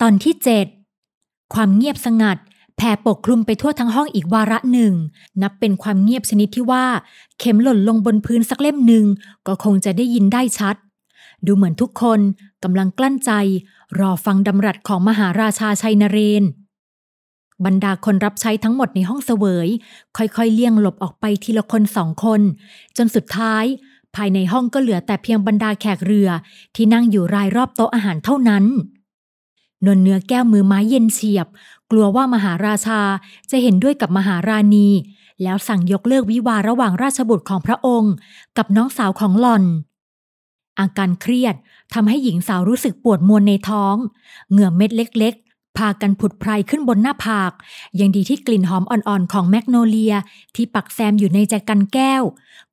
ตอนที่เจ็ดความเงียบสงัด แผ่ปกคลุมไปทั่วทั้งห้องอีกวาระหนึ่ง นับเป็นความเงียบชนิดที่ว่า เข็มหล่นลงบนพื้นสักเล่มหนึ่งก็คงจะได้ยินได้ชัด ดูเหมือนทุกคนกำลังกลั้นใจ รอฟังดำรัสของมหาราชาชัยนเรน บรรดาคนรับใช้ทั้งหมดในห้องเสวย ค่อยๆเลี่ยงหลบออกไปทีละคนสองคน จนสุดท้าย ภายในห้องก็เหลือแต่เพียงบรรดาแขกเรือที่นั่งอยู่รายรอบโต๊ะอาหารเท่านั้น นวลเนื้อแก้วมือไม้เย็นเฉียบ กลัวว่ามหาราชาจะเห็นด้วยกับมหาราณี แล้วสั่งยกเลิกวิวาระหว่างราชบุตรของพระองค์ กับน้องสาวของหล่อน อาการเครียดทำให้หญิงสาวรู้สึกปวดมวนในท้อง เหงื่อเม็ดเล็กๆ พากันผุดไพรขึ้นบนหน้าผาก ยังดีที่กลิ่นหอมอ่อนๆ ของแมกโนเลียที่ปักแซมอยู่ในแจกันแก้ว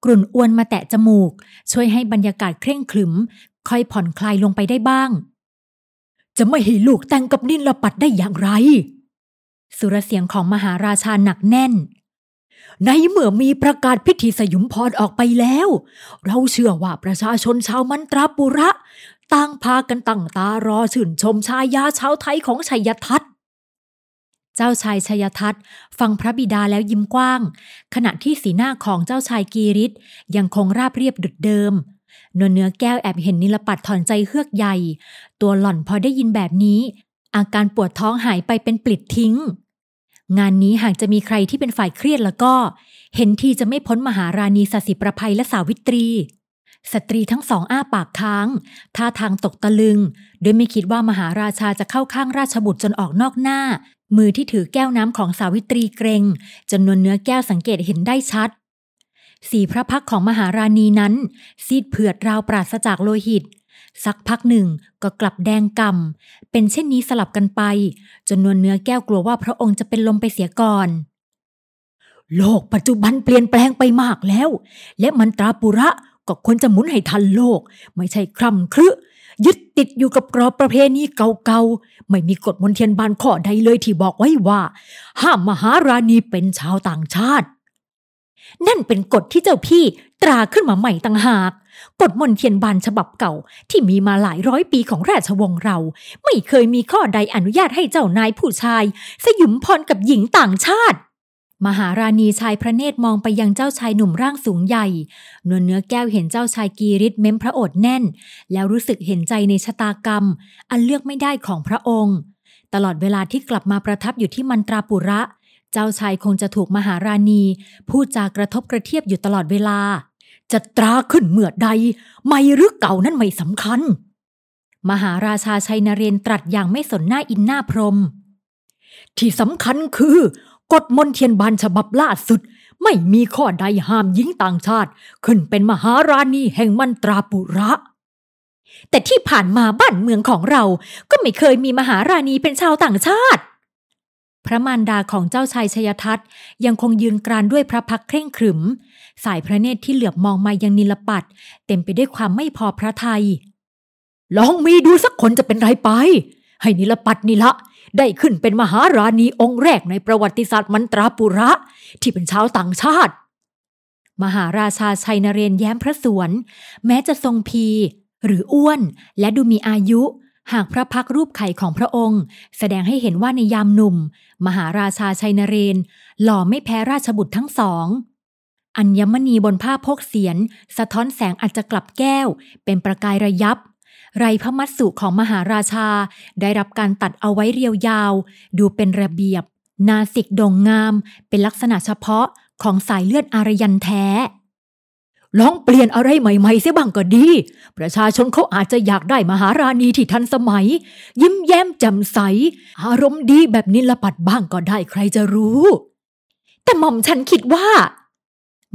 กลุ่นอวนมาแตะจมูก ช่วยให้บรรยากาศเคร่งขรึม ค่อยผ่อนคลายลงไปได้บ้าง จะไม่ให้ลูกแต่งกับนินละปัดได้อย่างไร สุรเสียงของมหาราชาหนักแน่น ในเมื่อมีประกาศพิธีสยุมพรออกไปแล้ว เราเชื่อว่าประชาชนชาวมันตราปุระ ต่างพากันตั้งตารอชื่นชมชายาชาวไทยของชัยทัตเจ้าชายชัยทัตฟังพระบิดาแล้วยิ้มกว้าง ขณะที่สีหน้าของเจ้าชายกีริศยังคงราบเรียบดุดเดิม นวลเนื้อแก้วแอบเห็นนิลปัดถอนใจเฮือกใหญ่ ตัวหล่อนพอได้ยินแบบนี้ อาการปวดท้องหายไปเป็นปลิดทิ้ง งานนี้หากจะมีใครที่เป็นฝ่ายเครียดแล้วก็ เห็นทีจะไม่พ้นมหาราณีสสิประภัยและสาวิตรี สตรีทั้งสองอ้าปากค้าง ท่าทางตกตะลึง โดยไม่คิดว่ามหาราชาจะเข้าข้างราชบุตรจนออกนอกหน้า มือที่ถือแก้วน้ำของสาวิตรีเกรงจนนวนเนื้อแก้วสังเกตเห็นได้ชัด สีพระพักของมหาราณีนั้น ซีดเผือดราวปราศจากโลหิต สักพักหนึ่งก็กลับแดงกำ่ำเป็นเช่นนี้สลับกันไป จนนวลเนื้อแก้วกลัวว่าพระองค์จะเป็นลมไปเสียก่อน โลกปัจจุบันเปลี่ยนแปลงไปมากแล้ว และมันตราปุระก็ควรจะหมุนให้ทันโลก ไม่ใช่คร่ำครึยึดติดอยู่กับกรอบประเพณีเก่าๆ ไม่มีกฎมนเทียนบานข้อใดเลยที่บอกไว้ว่า ห้ามมหาราณีเป็นชาวต่างชาติ นั่นเป็นกฎที่เจ้าพี่ตราขึ้นมาใหม่ต่างหาก กฎมนเทียนบานฉบับเก่าที่มีมาหลายร้อยปีของราชวงศ์เรา ไม่เคยมีข้อใดอนุญาตให้เจ้านายผู้ชาย สยุมพรกับหญิงต่างชาติ มหาราณีชายพระเนตรมองไปยังเจ้าชายหนุ่มร่างสูงใหญ่นวลเนื้อแก้วเห็นเจ้าชายกีริศเม้มพระโอษฐ์แน่น แล้วรู้สึกเห็นใจในชะตากรรม อันเลือกไม่ได้ของพระองค์ ตลอดเวลาที่กลับมาประทับอยู่ที่มันตราปุระเจ้าชายคงจะถูกมหาราณี พูดจากระทบกระเทียบอยู่ตลอดเวลา จะตราขึ้นเมื่อใด ไม่หรือเก่านั้นไม่สำคัญ มหาราชาชัยนเรนตรัสอย่างไม่สนหน้าอินหน้าพรม ที่สำคัญคือกฎมนเทียนบานฉบับล่าสุด ไม่มีข้อใดห้ามหญิงต่างชาติ ขึ้นเป็นมหาราณีแห่งมันตราปุระแต่ที่ผ่านมาบ้านเมืองของเราก็ไม่เคยมีมหาราณีเป็นชาวต่างชาติ พระมารดาของเจ้าชายชยทัตยังคงยืนกรานด้วยพระพักเคร่งขรึม สายพระเนตรที่เหลือบมองมายังนิลปัดเต็มไปด้วยความไม่พอพระทยัยลองมีดูสักคนจะเป็นไรไป ให้นิลปัดนี่ละได้ขึ้นเป็นมหาราณีองค์แรกในประวัติศาสตร์มันตราปุระ ที่เป็นชาวต่างชาติ มหาราชาชัยนเรนแย้มพระสวน แม้จะทรงพี หรืออ้วน และดูมีอายุ หากพระพักร์รูปไข่ของพระองค์ แสดงให้เห็นว่าในยามหนุ่ม มหาราชาชัยนเรน หล่อไม่แพ้ราชบุตรทั้งสอง อัญมณีบนผ้าพกเสียน สะท้อนแสงอาจจะกลับแก้ว เป็นประกายระยับ ไรพระมัสสุของมหาราชา ได้รับการตัดเอาไว้เรียวยาว ดูเป็นระเบียบ นาสิกโด่งงาม เป็นลักษณะเฉพาะของสายเลือดอารยันแท้ ลองเปลี่ยนอะไรใหม่ๆเสียบ้างก็ดี ประชาชนเขาอาจจะอยากได้มหาราณีที่ทันสมัย ยิ้มแย้มแจ่มใส อารมณ์ดีแบบนิลปัดบ้างก็ได้ใครจะรู้ แต่หม่อมฉันคิดว่า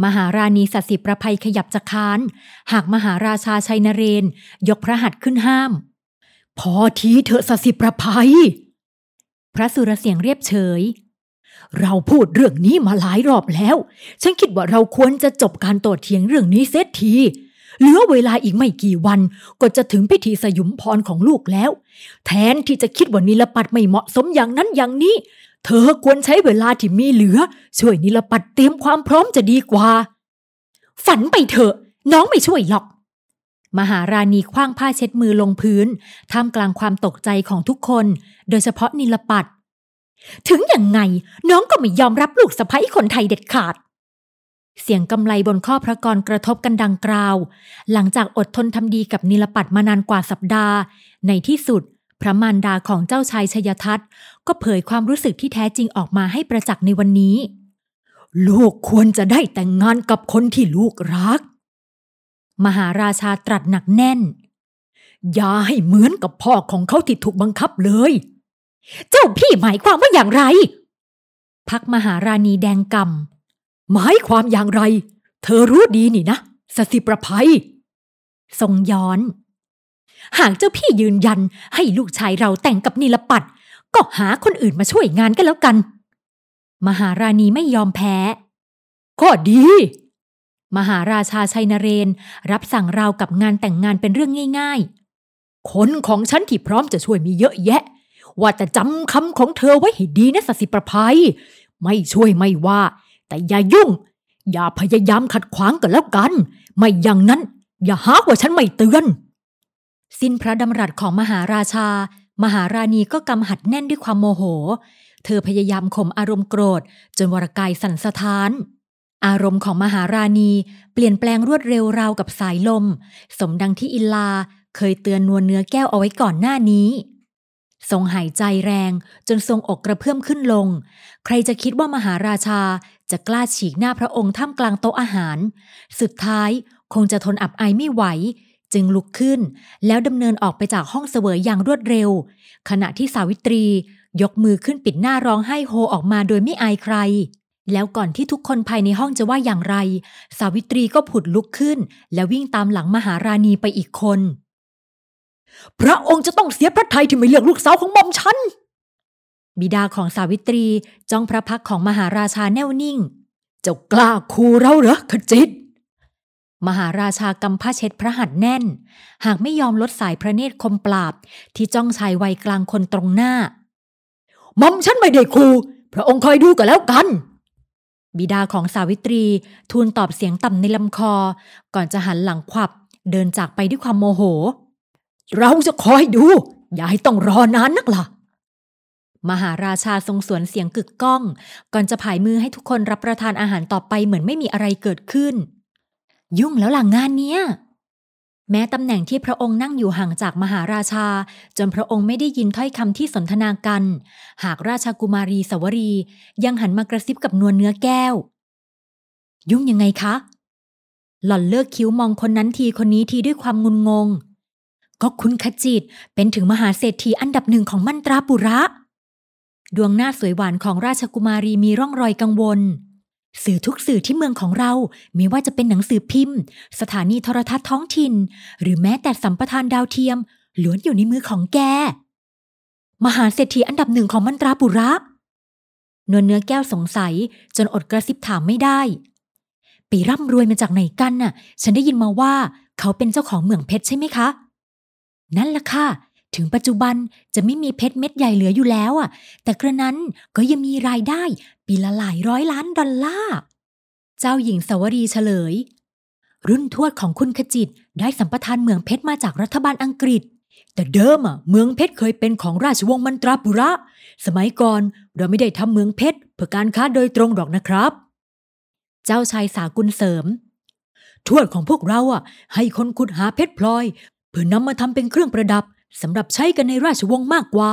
มหาราณีสัสิประภัยขยับจะคาน หากมหาราชาชัยนเรน ยกพระหัตถ์ขึ้นห้าม พอทีเถอะสัสิประภัย พระสุรเสียงเรียบเฉย เราพูดเรื่องนี้มาหลายรอบแล้ว ฉันคิดว่าเราควรจะจบการโต้เถียงเรื่องนี้เสียที เหลือเวลาอีกไม่กี่วัน ก็จะถึงพิธีสยุมพรของลูกแล้ว แทนที่จะคิดว่านิลปัดไม่เหมาะสมอย่างนั้นอย่างนี้ เธอควรใช้เวลาที่มีเหลือ ช่วยนิลปัดเตรียมความพร้อมจะดีกว่า ฝันไปเถอะ น้องไม่ช่วยหรอกมหาราณีคว้างผ้าเช็ดมือลงพื้น ท่ามกลางความตกใจของทุกคน โดยเฉพาะนิลปัด ถึงอย่างไงน้องก็ไม่ยอมรับลูกสะใภ้คนไทยเด็ดขาด เสียงกำไลบนข้อพระกรกระทบกันดังกราว หลังจากอดทนทำดีกับนิลปัดมานานกว่าสัปดาห์ ในที่สุด พระมารดาของเจ้าชายชยทัตก็เผยความรู้สึกที่แท้จริงออกมาให้ประจักษ์ในวันนี้ ลูกควรจะได้แต่งงานกับคนที่ลูกรัก มหาราชาตรัสหนักแน่น อย่าให้เหมือนกับพ่อของเขาที่ถูกบังคับเลย เจ้าพี่หมายความว่าอย่างไร พักมหาราณีแดงกำหมายความอย่างไร เธอรู้ดีนี่นะสสิประภัย ทรงย้อน หากเจ้าพี่ยืนยันให้ลูกชายเราแต่งกับนิลปัดก็หาคนอื่นมาช่วยงานกันแล้วกัน มหาราณีไม่ยอมแพ้ ก็ดี มหาราชาชัยนเรน รับสั่งราวกับงานแต่งงานเป็นเรื่องง่าย ๆ คนของฉันที่พร้อมจะช่วยมีเยอะแยะ ว่าแต่จำคำของเธอไว้ให้ดีนะสสิประภัย ไม่ช่วยไม่ว่า แต่อย่ายุ่ง อย่าพยายามขัดขวางกันแล้วกัน ไม่อย่างนั้น อย่าหาว่าฉันไม่เตือน สิ้นพระดำรัสของมหาราชา มหาราณีก็กำหัดแน่นด้วยความโมโห เธอพยายามข่มอารมณ์โกรธ จนวรกายสั่นสะท้านอารมณ์ของมหาราณีเปลี่ยนแปลงรวดเร็วราวกับสายลม สมดังที่อินลาเคยเตือนนวลเนื้อแก้วเอาไว้ก่อนหน้านี้ ทรงหายใจแรงจนทรงอกกระเพื่อมขึ้นลง ใครจะคิดว่ามหาราชาจะกล้าฉีกหน้าพระองค์ท่ามกลางโต๊ะอาหาร สุดท้ายคงจะทนอับอายไม่ไหว จึงลุกขึ้น แล้วดำเนินออกไปจากห้องเสวยอย่างรวดเร็ว ขณะที่สาวิตรี ยกมือขึ้นปิดหน้าร้องไห้โฮออกมาโดยไม่อายใคร แล้วก่อนที่ทุกคนภายในห้องจะว่าอย่างไร สาวิตรีก็ผุดลุกขึ้น และวิ่งตามหลังมหาราณีไปอีกคน พระองค์จะต้องเสียพระทัยที่ไม่เลือกลูกสาวของหม่อมฉัน บิดาของสาวิตรีจ้องพระพักของมหาราชาแน่วนิ่ง เจ้ากล้าคูเราเหรอขจิต มหาราชากำผ้าเช็ดพระหัตถ์แน่น หากไม่ยอมลดสายพระเนตรคมปราบ ที่จ้องชายวัยกลางคนตรงหน้าหม่อมฉันไม่ได้คูพระองค์คอยดูก็แล้วกัน บิดาของสาวิตรีทูลตอบเสียงต่ำในลำคอ ก่อนจะหันหลังขวับเดินจากไปด้วยความโมโห เราจะคอยดู อย่าให้ต้องรอนานนักล่ะ มหาราชาทรงสวนเสียงกึกก้อง ก่อนจะผายมือให้ทุกคนรับประทานอาหารต่อไปเหมือนไม่มีอะไรเกิดขึ้น ยุ่งแล้วล่ะงานเนี้ยแม้ตำแหน่งที่พระองค์นั่งอยู่ห่างจากมหาราชา จนพระองค์ไม่ได้ยินถ้อยคำที่สนทนากัน หากราชากุมารีสวรี ยังหันมากระซิบกับนวลเนื้อแก้ว ยุ่งยังไงคะ หล่อนเลิกคิ้วมองคนนั้นทีคนนี้ทีด้วยความงุนงง ก็คุณขจิตเป็นถึงมหาเศรษฐีอันดับหนึ่งของมันตราปุระ ดวงหน้าสวยหวานของราชกุมารีมีร่องรอยกังวล สื่อทุกสื่อที่เมืองของเราไม่ว่าจะเป็นหนังสือพิมพ์ สถานีโทรทัศน์ท้องถิ่น หรือแม้แต่สัมปทานดาวเทียมล้วนอยู่ในมือของแก มหาเศรษฐีอันดับหนึ่งของมันตราปุระนวลเนื้อแก้วสงสัยจนอดกระซิบถามไม่ได้ไปร่ำรวยมาจากไหนกันน่ะ ฉันได้ยินมาว่าเขาเป็นเจ้าของเหมืองเพชรใช่ไหมคะ นั่นล่ะค่ะ ถึงปัจจุบันจะไม่มีเพชรเม็ดใหญ่เหลืออยู่แล้วอะ แต่กระนั้นก็ยังมีรายได้ ปีละหลายร้อยล้านดอลลาร์ เจ้าหญิงสวรีเฉลย รุ่นทวดของคุณขจิตได้สัมปทานเหมืองเพชรมาจากรัฐบาลอังกฤษ แต่เดิมอะเมืองเพชรเคยเป็นของราชวงศ์มันตราปุระ สมัยก่อนเราไม่ได้ทำเมืองเพชรเพื่อการค้าโดยตรงหรอกนะครับ เจ้าชายสากุลเสริมทวดของพวกเราอะให้คนขุดหาเพชรพลอย เพื่อนำมาทำเป็นเครื่องประดับสำหรับใช้กันในราชวงศ์มากกว่า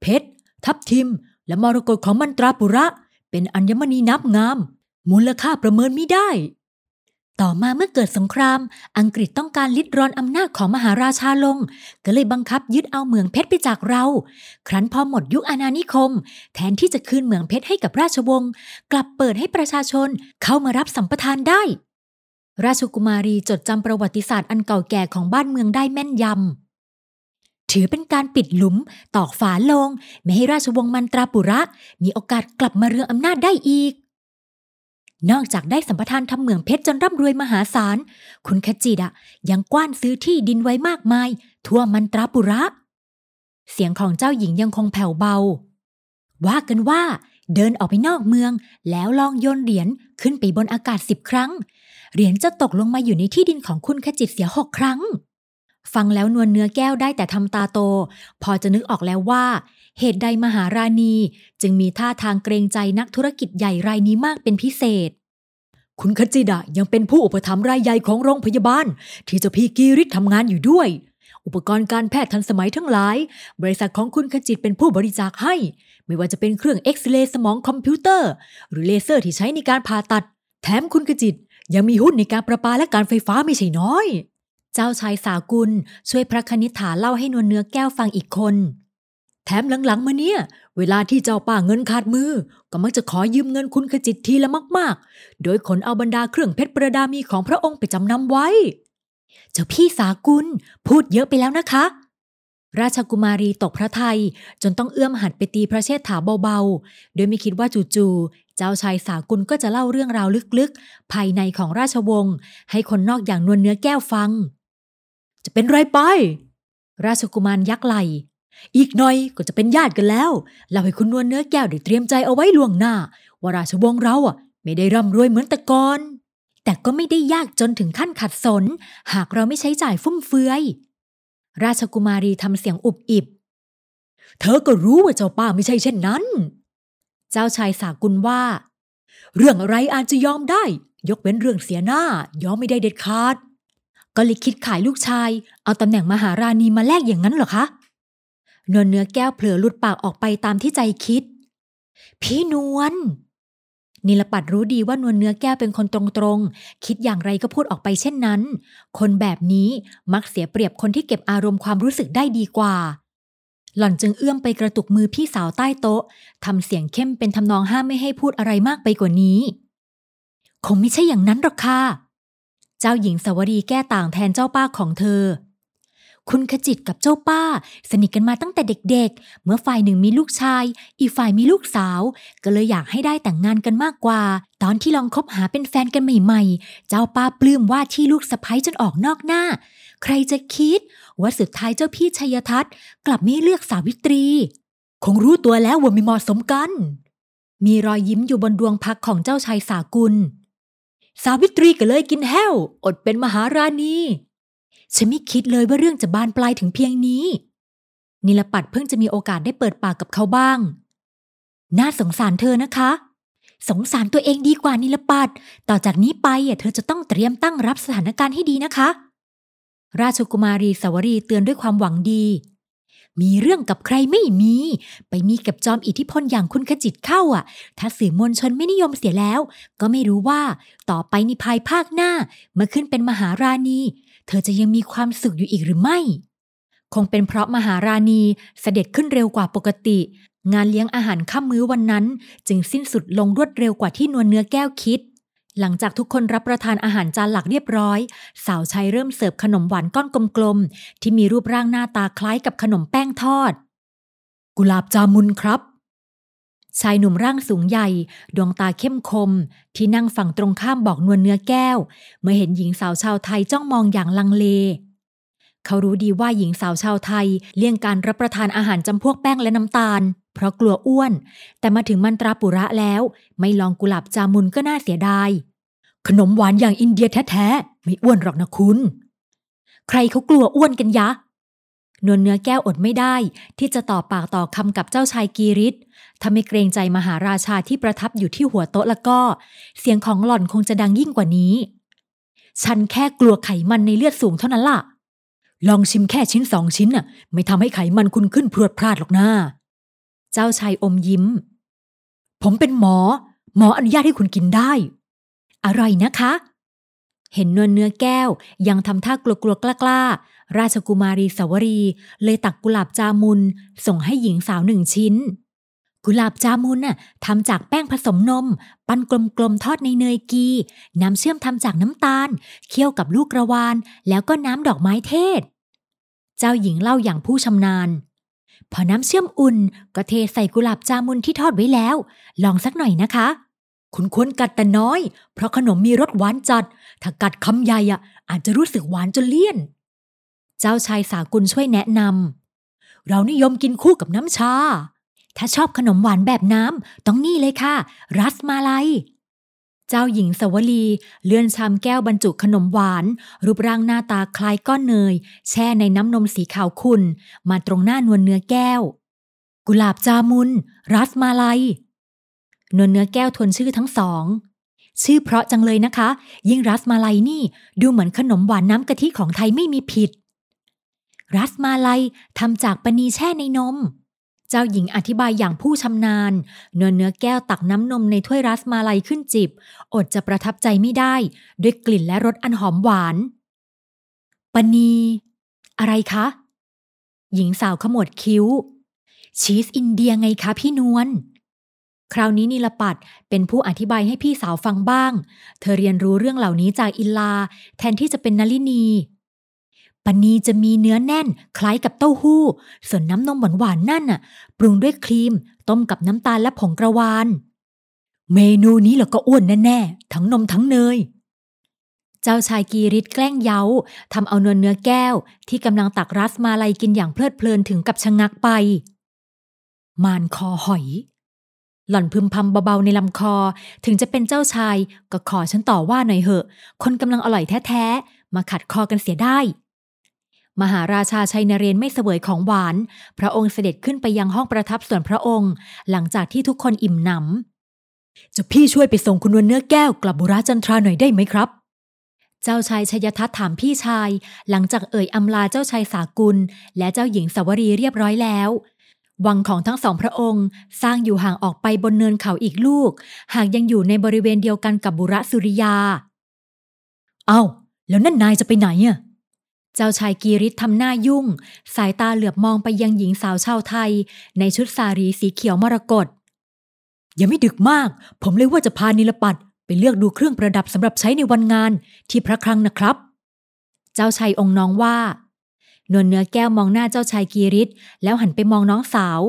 เพชร ทับทิม และมรกตของมันตราปุระ เป็นอัญมณีนับงาม มูลค่าประเมินไม่ได้ ต่อมาเมื่อเกิดสงคราม อังกฤษต้องการลิดรอนอำนาจของมหาราชาลง ก็เลยบังคับยึดเอาเมืองเพชรไปจากเรา ครั้นพอหมดยุคอาณานิคม แทนที่จะคืนเมืองเพชรให้กับราชวงศ์กลับเปิดให้ประชาชนเข้ามารับสัมปทานได้ ราชกุมารีจดจำประวัติศาสตร์อันเก่าแก่ของบ้านเมืองได้แม่นยำ ถือเป็นการปิดหลุม ตอกฝาลง ไม่ให้ราชวงศ์มันตราปุระ มีโอกาสกลับมาเรืองอำนาจได้อีก นอกจากได้สัมปทานทำเหมืองเพชรจนร่ำรวยมหาศาล คุณขจิตอะยังกว้านซื้อที่ดินไว้มากมาย ทั่วมันตราปุระ เสียงของเจ้าหญิงยังคงแผ่วเบา ว่ากันว่าเดินออกไปนอกเมือง แล้วลองโยนเหรียญขึ้นไปบนอากาศสิบครั้ง เหรียญจะตกลงมาอยู่ในที่ดินของคุณขจิตเสียหกครั้ง ฟังแล้วนวลเนื้อแก้วได้แต่ทำตาโต พอจะนึกออกแล้วว่า เหตุใดมหาราณีจึงมีท่าทางเกรงใจนักธุรกิจใหญ่รายนี้มากเป็นพิเศษ คุณขจิดะยังเป็นผู้อุปถัมภ์รายใหญ่ของโรงพยาบาล ที่เจ้าพี่กีริททำงานอยู่ด้วยอุปกรณ์การแพทย์ทันสมัยทั้งหลาย บริษัทของคุณขจิตเป็นผู้บริจาคให้ ไม่ว่าจะเป็นเครื่องเอ็กซเรย์สมองคอมพิวเตอร์ หรือเลเซอร์ที่ใช้ในการผ่าตัด แถมคุณขจิต ยังมีหุ้นในการประปาและการไฟฟ้าไม่ใช่น้อย เจ้าชายสากุลช่วยพระคณิษฐาเล่าให้นวลเนื้อแก้วฟังอีกคน แถมหลังๆ มาเนี่ย เวลาที่เจ้าป้าเงินขาดมือ ก็มักจะขอยืมเงินคุณขจิตทีละมาก ๆ โดยขนเอาบรรดาเครื่องเพชรประดามีของพระองค์ไปจำนำไว้ เจ้าพี่สากุลพูดเยอะไปแล้วนะคะ ราชกุมารีตกพระไทยจนต้องเอื้อมหัดไปตีพระเชษฐาเบาๆ โดยไม่คิดว่าจู่ๆ จ้าชายสากุลก็จะเล่าเรื่องราวลึกๆ ภายในของราชวงศ์ให้คนนอกอย่างนวลเนื้อแก้วฟัง จะเป็นไรไป ราชกุมารยักไหล อีกหน่อยก็จะเป็นญาติกันแล้วเล่าให้คุณนวลเนื้อแก้วได้เตรียมใจเอาไว้ล่วงหน้า ว่าราชวงศ์เราอะ ไม่ได้ร่ำรวยเหมือนแต่ก่อน แต่ก็ไม่ได้ยากจนถึงขั้นขัดสน หากเราไม่ใช้จ่ายฟุ่มเฟือย ราชกุมารีทำเสียงอุบอิบ เธอก็รู้ว่าเจ้าป้าไม่ใช่เช่นนั้น เจ้าชายสากุลว่า เรื่องอะไรอาจจะยอมได้ ยกเว้นเรื่องเสียหน้ายอมไม่ได้เด็ดขาด ก็เลยคิดขายลูกชาย เอาตำแหน่งมหาราณีมาแลกอย่างนั้นเหรอคะนวลเนื้อแก้วเผลอหลุดปากออกไปตามที่ใจคิด พี่นวลนิลปัดรู้ดีว่านวลเนื้อแก้วเป็นคนตรงๆ คิดอย่างไรก็พูดออกไปเช่นนั้น คนแบบนี้มักเสียเปรียบคนที่เก็บอารมณ์ความรู้สึกได้ดีกว่า หล่อนจึงเอื้อมไปกระตุกมือพี่สาวใต้โต๊ะทำเสียงเข้มเป็นทำนองห้ามไม่ให้พูดอะไรมากไปกว่านี้ คงไม่ใช่อย่างนั้นหรอกค่ะ เจ้าหญิงสวรีแก้ต่างแทนเจ้าป้าของเธอ คุณขจิตกับเจ้าป้า สนิทกันมาตั้งแต่เด็กๆ เมื่อฝ่ายหนึ่งมีลูกชาย อีกฝ่ายมีลูกสาว ก็เลยอยากให้ได้แต่งงานกันมากกว่า ตอนที่ลองคบหาเป็นแฟนกันใหม่ ๆ เจ้าป้าปลื้มว่าที่ลูกสะใภ้จนออกนอกหน้า ใครจะคิด ว่าสุดท้ายเจ้าพี่ชัยทัศน์กลับไม่เลือกสาวิตรี คงรู้ตัวแล้วว่าไม่เหมาะสมกัน มีรอยยิ้มอยู่บนดวงพักของเจ้าชายสากุล สาวิตรีก็เลยกินแห้ว อดเป็นมหาราณีฉันไม่คิดเลยว่าเรื่องจะบานปลายถึงเพียงนี้ นิลปัดเพิ่งจะมีโอกาสได้เปิดปากกับเขาบ้าง น่าสงสารเธอนะคะ สงสารตัวเองดีกว่านิลปัด ต่อจากนี้ไปเธอจะต้องเตรียมตั้งรับสถานการณ์ให้ดีนะคะ ราชกุมารีสวรีเตือนด้วยความหวังดี มีเรื่องกับใครไม่มี ไปมีกับจอมอิทธิพลอย่างคุณขจิตเข้าอะ ถ้าสื่อมวลชนไม่นิยมเสียแล้ว ก็ไม่รู้ว่า ต่อไปในภายภาคหน้า เมื่อขึ้นเป็นมหาราณี เธอจะยังมีความสุขอยู่อีกหรือไม่ คงเป็นเพราะมหาราณีเสด็จขึ้นเร็วกว่าปกติ งานเลี้ยงอาหารค่ำมื้อวันนั้น จึงสิ้นสุดลงรวดเร็วกว่าที่นวลเนื้อแก้วคิด หลังจากทุกคนรับประทานอาหารจานหลักเรียบร้อย สาวใช้เริ่มเสิร์ฟขนมหวานก้อนกลมๆ ที่มีรูปร่างหน้าตาคล้ายกับขนมแป้งทอด กุหลาบจามุนครับ ชายหนุ่มร่างสูงใหญ่ ดวงตาเข้มคม ที่นั่งฝั่งตรงข้ามบอกนวลเนื้อแก้ว เมื่อเห็นหญิงสาวชาวไทยจ้องมองอย่างลังเล เขารู้ดีว่าหญิงสาวชาวไทย เลี่ยงการรับประทานอาหารจำพวกแป้งและน้ำตาล เพราะกลัวอ้วน แต่มาถึงมันตราปุระแล้ว ไม่ลองกุหลาบจามุนก็น่าเสียดาย ขนมหวานอย่างอินเดียแท้ๆ ไม่อ้วนหรอกนะคุณ ใครเขากลัวอ้วนกันยะนวลเนื้อแก้วอดไม่ได้ ที่จะต่อปากต่อคำกับเจ้าชายกีริศถ้าไม่เกรงใจมหาราชาที่ประทับอยู่ที่หัวโต๊ะแล้วก็ เสียงของหล่อนคงจะดังยิ่งกว่านี้ ฉันแค่กลัวไขมันในเลือดสูงเท่านั้นล่ะ ลองชิมแค่ชิ้นสองชิ้นน่ะ ไม่ทำให้ไขมันคุณขึ้นพรวดพลาดหรอกนะเจ้าชายอมยิ้ม ผมเป็นหมอ หมออนุญาตให้คุณกินได้ อร่อยนะคะ เห็นนวลเนื้อแก้วยังทำท่ากลัวๆกล้าๆ ราชกุมารีสวรี เลยตักกุหลาบจามุน ส่งให้หญิงสาวหนึ่งชิ้น กุหลาบจามุนน่ะทำจากแป้งผสมนม ปั้นกลมๆทอดในเนยกี น้ำเชื่อมทำจากน้ำตาล เคี่ยวกับลูกกระวาน แล้วก็น้ำดอกไม้เทศ เจ้าหญิงเล่าอย่างผู้ชำนาญ พอน้ำเชื่อมอุ่นก็เทใส่กุหลาบจามุนที่ทอดไว้แล้ว ลองสักหน่อยนะคะ คุณควรกัดแต่น้อย เพราะขนมมีรสหวานจัด ถ้ากัดคำใหญ่อะอาจจะรู้สึกหวานจนเลี่ยน เจ้าชายสากุลช่วยแนะนำเรานิยมกินคู่กับน้ำชา ถ้าชอบขนมหวานแบบน้ำต้องนี่เลยค่ะ รัสมาลัย เจ้าหญิงสวลีเลื่อนชามแก้วบรรจุขนมหวาน รูปร่างหน้าตาคล้ายก้อนเนย แช่ในน้ำนมสีขาวขุ่นมาตรงหน้านวลเนื้อแก้ว กุหลาบจามุน รัสมาลัย นวลเนื้อแก้วทวนชื่อทั้งสอง ชื่อเพราะจังเลยนะคะ ยิ่งรัสมาลัยนี่ดูเหมือนขนมหวานน้ำกะทิของไทยไม่มีผิด รัสมาลัยทำจากปนีแช่ในนม เจ้าหญิงอธิบายอย่างผู้ชำนาญ เนื้อเนื้อแก้วตักน้ำนมในถ้วยรัสมาลัยขึ้นจิบ อดจะประทับใจไม่ได้ ด้วยกลิ่นและรสอันหอมหวาน ปนี อะไรคะ หญิงสาวขมวดคิ้ว ชีสอินเดียไงคะพี่นวลคราวนี้นิลปัดเป็นผู้อธิบายให้พี่สาวฟังบ้าง เธอเรียนรู้เรื่องเหล่านี้จากอิลลาแทนที่จะเป็นนลินี ปนีจะมีเนื้อแน่น คล้ายกับเต้าหู้ ส่วนน้ำนมหวานๆนั่นน่ะ ปรุงด้วยครีม ต้มกับน้ำตาลและผงกระวาน เมนูนี้เราก็อ้วนแน่ๆ ทั้งนมทั้งเนย เจ้าชายกีริตแกล้งเย้าทำเอาเนื้อเนื้อแก้ว ที่กำลังตักรัสมาลัยกินอย่างเพลิดเพลินถึงกับชะงักไป มานคอหอย หล่อนพึมพำเบาๆในลำคอ ถึงจะเป็นเจ้าชาย ก็ขอฉันต่อว่าหน่อยเหอะ คนกำลังอร่อยแท้ๆ มาขัดคอกันเสียได้ มหาราชาชัยนเรนไม่เสวยของหวาน พระองค์เสด็จขึ้นไปยังห้องประทับส่วนพระองค์ หลังจากที่ทุกคนอิ่มหนำจะพี่ช่วยไปส่งคุณนวลเนื้อแก้วกลับบุราจันทราหน่อยได้ไหมครับ เจ้าชายชยทัตถามพี่ชาย หลังจากเอ่ยอำลาเจ้าชายสากุล และเจ้าหญิงสาวรีเรียบร้อยแล้ววังของทั้งสองพระองค์ สร้างอยู่ห่างออกไปบนเนินเขาอีกลูก หากยังอยู่ในบริเวณเดียวกันกับบุระสุริยา เอา้า แล้วนั่นนายจะไปไหนอะ จ้าชายกีริตทำหน้ายุ่ง สายตาเหลือบมองไปยังหญิงสาวชาวไทย ในชุดสารีสีเขียวมรกตยังไม่ดึกมาก ผมเลยว่าจะพานิลปัดไปเลือกดูเครื่องประดับสำหรับใช้ในวันงานที่พระคลังนะครับ เจ้าชายองค์น้องว่านวลเนื้อแก้วมองหน้าเจ้าชายกีริตแล้วหันไปมองน้องสาว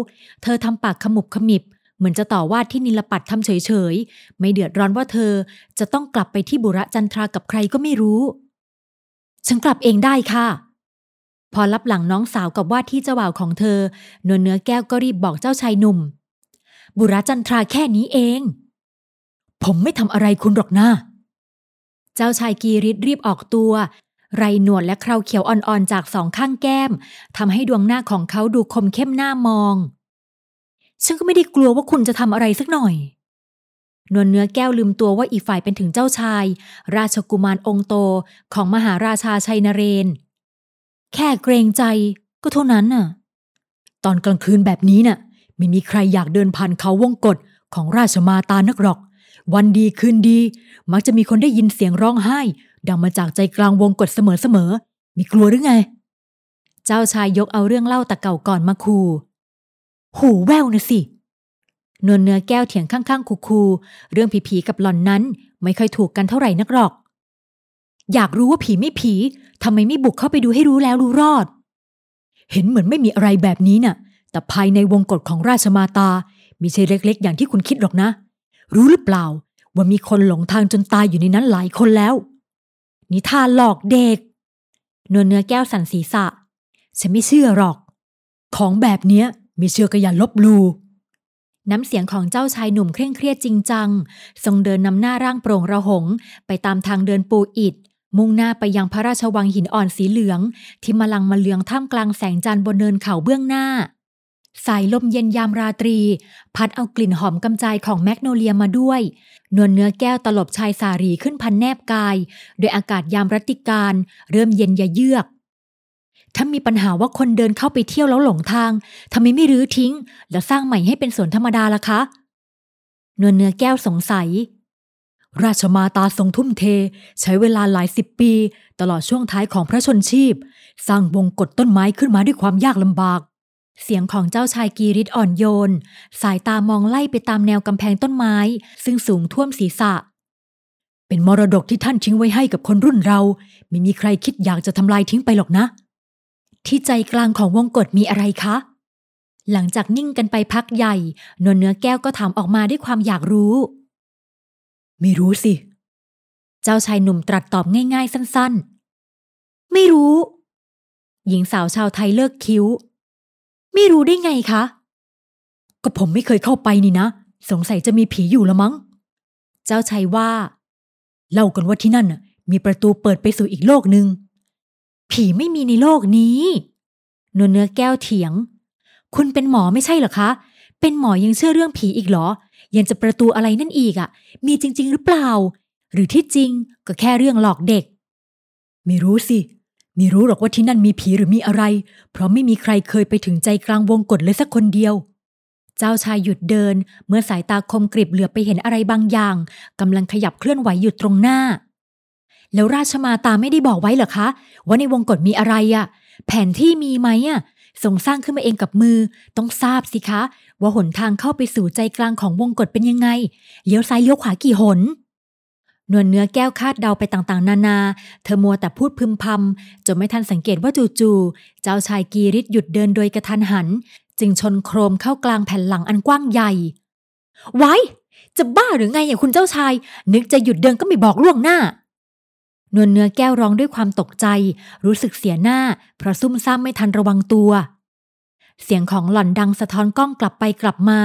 เธอทำปากขมุบขมิบ เหมือนจะต่อว่าที่นิลปัดทำเฉยๆ ไม่เดือดร้อนว่าเธอจะต้องกลับไปที่บุระจันทรากับใครก็ไม่รู้ ฉันกลับเองได้ค่ะ พอรับหลังน้องสาวกับว่าที่เจ้าบ่าวของเธอนวลเนื้อแก้วก็รีบบอกเจ้าชายหนุ่ม บุระจันทราแค่นี้เอง ผมไม่ทำอะไรคุณหรอกนะเจ้าชายกีริตรีบออกตัว ไรหนวดและเคราเขียวอ่อนๆจากสองข้างแก้มทำให้ดวงหน้าของเขาดูคมเข้มหน้ามอง ฉันก็ไม่ได้กลัวว่าคุณจะทำอะไรสักหน่อย นวลเนื้อแก้วลืมตัวว่าอีกฝ่ายเป็นถึงเจ้าชาย ราชกุมารองโตของมหาราชาชัยนเรน แค่เกรงใจก็เท่านั้นน่ะ ตอนกลางคืนแบบนี้น่ะ ไม่มีใครอยากเดินผ่านเขาวงกฏของราชมาตานักหรอก วันดีคืนดี มักจะมีคนได้ยินเสียงร้องไห้ ดังมาจากใจกลางวงกฏเสมอๆมีกลัวหรือไง เจ้าชายยกเอาเรื่องเล่าแต่เก่าก่อนมาคูหูแววนะสิ นวลเนื้อแก้วเถียงข้างๆ คูๆเรื่องผีๆกับหล่อนนั้นไม่ค่อยถูกกันเท่าไหร่นักหรอก อยากรู้ว่าผีไม่ผีทำไมไม่บุกเข้าไปดูให้รู้แล้วรู้รอด เห็นเหมือนไม่มีอะไรแบบนี้น่ะ แต่ภายในวงกฏของราชมาตามีใช่เล็ก ๆ อย่างที่คุณคิดหรอกนะ รู้หรือเปล่า ว่ามีคนหลงทางจนตายอยู่ในนั้นหลายคนแล้ว นิทานหลอกเด็กนวลเนื้อแก้วสันศีรษะฉันไม่เชื่อหรอก ของแบบเนี้ย มีเชื่อก็อย่าลบลู น้ำเสียงของเจ้าชายหนุ่มเคร่งเครียดจริงจัง ทรงเดินนำหน้าร่างโปร่งระหง ไปตามทางเดินปูอิด มุ่งหน้าไปยังพระราชวังหินอ่อนสีเหลือง ที่มาลังมาเลืองท่ามกลางแสงจันทร์บนเนินเขาเบื้องหน้า สายลมเย็นยามราตรี พัดเอากลิ่นหอมกำจายของแมกโนเลียมาด้วย นวลเนื้อแก้วตลบชายสารีขึ้นพันแนบกาย โดยอากาศยามรัติการ เริ่มเย็นยะเยือก ถ้ามีปัญหาว่าคนเดินเข้าไปเที่ยวแล้วหลงทางทำไมไม่รื้อทิ้ง แล้วสร้างใหม่ให้เป็นสวนธรรมดาล่ะคะนวลเนื้อแก้วสงสัย ราชมาตาทรงทุ่มเท ใช้เวลาหลายสิบปี ตลอดช่วงท้ายของพระชนชีพ สร้างวงกฏต้นไม้ขึ้นมาด้วยความยากลำบาก เสียงของเจ้าชายกีริตอ่อนโยน สายตามองไล่ไปตามแนวกำแพงต้นไม้ ซึ่งสูงท่วมศีรษะ เป็นมรดกที่ท่านทิ้งไว้ให้กับคนรุ่นเรา ไม่มีใครคิดอยากจะทำลายทิ้งไปหรอกนะ ที่ใจกลางของวงกฏมีอะไรคะ หลังจากนิ่งกันไปพักใหญ่ นวลเนื้อแก้วก็ถามออกมาด้วยความอยากรู้ ไม่รู้สิ เจ้าชายหนุ่มตรัสตอบง่ายๆ สั้นๆ ไม่รู้ หญิงสาวชาวไทยเลิกคิ้ว ไม่รู้ได้ไงคะ ก็ผมไม่เคยเข้าไปนี่นะ สงสัยจะมีผีอยู่ละมั้ง เจ้าชายว่า เล่ากันว่าที่นั่นน่ะมีประตูเปิดไปสู่อีกโลกหนึ่ง ผีไม่มีในโลกนี้นวลเนื้อแก้วเถียง คุณเป็นหมอไม่ใช่เหรอคะ เป็นหมอยังเชื่อเรื่องผีอีกเหรอ ยังจะประตูอะไรนั่นอีกอะ่ะ มีจริง ๆ หรือเปล่า หรือที่จริงก็แค่เรื่องหลอกเด็ก ไม่รู้สิ ไม่รู้หรอกว่าที่นั่นมีผีหรือมีอะไร เพราะไม่มีใครเคยไปถึงใจกลางวงกฏเลยสักคนเดียว เจ้าชายหยุดเดิน เมื่อสายตาคมกริบเหลือไปเห็นอะไรบางอย่างกำลังขยับเคลื่อนไหวอยู่ตรงหน้า แล้วราชมาตาไม่ได้บอกไว้เหรอคะ ว่าในวงกฏมีอะไรอะแผนที่มีไหมอะทรงสร้างขึ้นมาเองกับมือ ต้องทราบสิคะ ว่าหนทางเข้าไปสู่ใจกลางของวงกฏเป็นยังไงเลี้ยวซ้ายเลี้ยวขวากี่หนนวลเนื้อแก้วคาดเดาไปต่างๆ นานา เธอมัวแต่พูดพึมพำจนไม่ทันสังเกตว่าจู่ๆเจ้าชายกีริศหยุดเดินโดยกระทันหัน จึงชนโครมเข้ากลางแผ่นหลังอันกว้างใหญ่ ไว้ จะบ้าหรือไงอย่างคุณเจ้าชาย นึกจะหยุดเดินก็ไม่บอกล่วงหน้า นวลเนื้อแก้วร้องด้วยความตกใจ รู้สึกเสียหน้า เพราะซุ่มซ่ามไม่ทันระวังตัว เสียงของหล่อนดังสะท้อนกล้องกลับไปกลับมา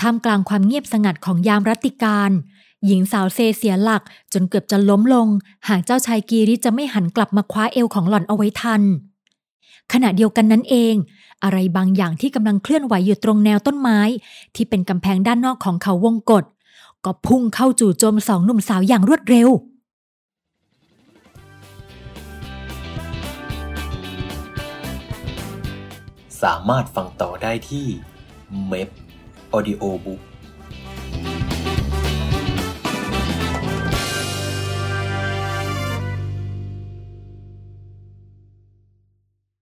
ท่ามกลางความเงียบสงัดของยามรัติการ หญิงสาวเซเสียหลักจนเกือบจะล้มลง หากเจ้าชายกีริจะไม่หันกลับมาคว้าเอวของหล่อนเอาไว้ทัน ขณะเดียวกันนั้นเอง อะไรบางอย่างที่กำลังเคลื่อนไหวอยู่ตรงแนวต้นไม้ ที่เป็นกำแพงด้านนอกของเขาวงกฏก็พุ่งเข้าจู่โจมสองหนุ่มสาวอย่างรวดเร็ว สามารถฟังต่อได้ที่เม p Audio Book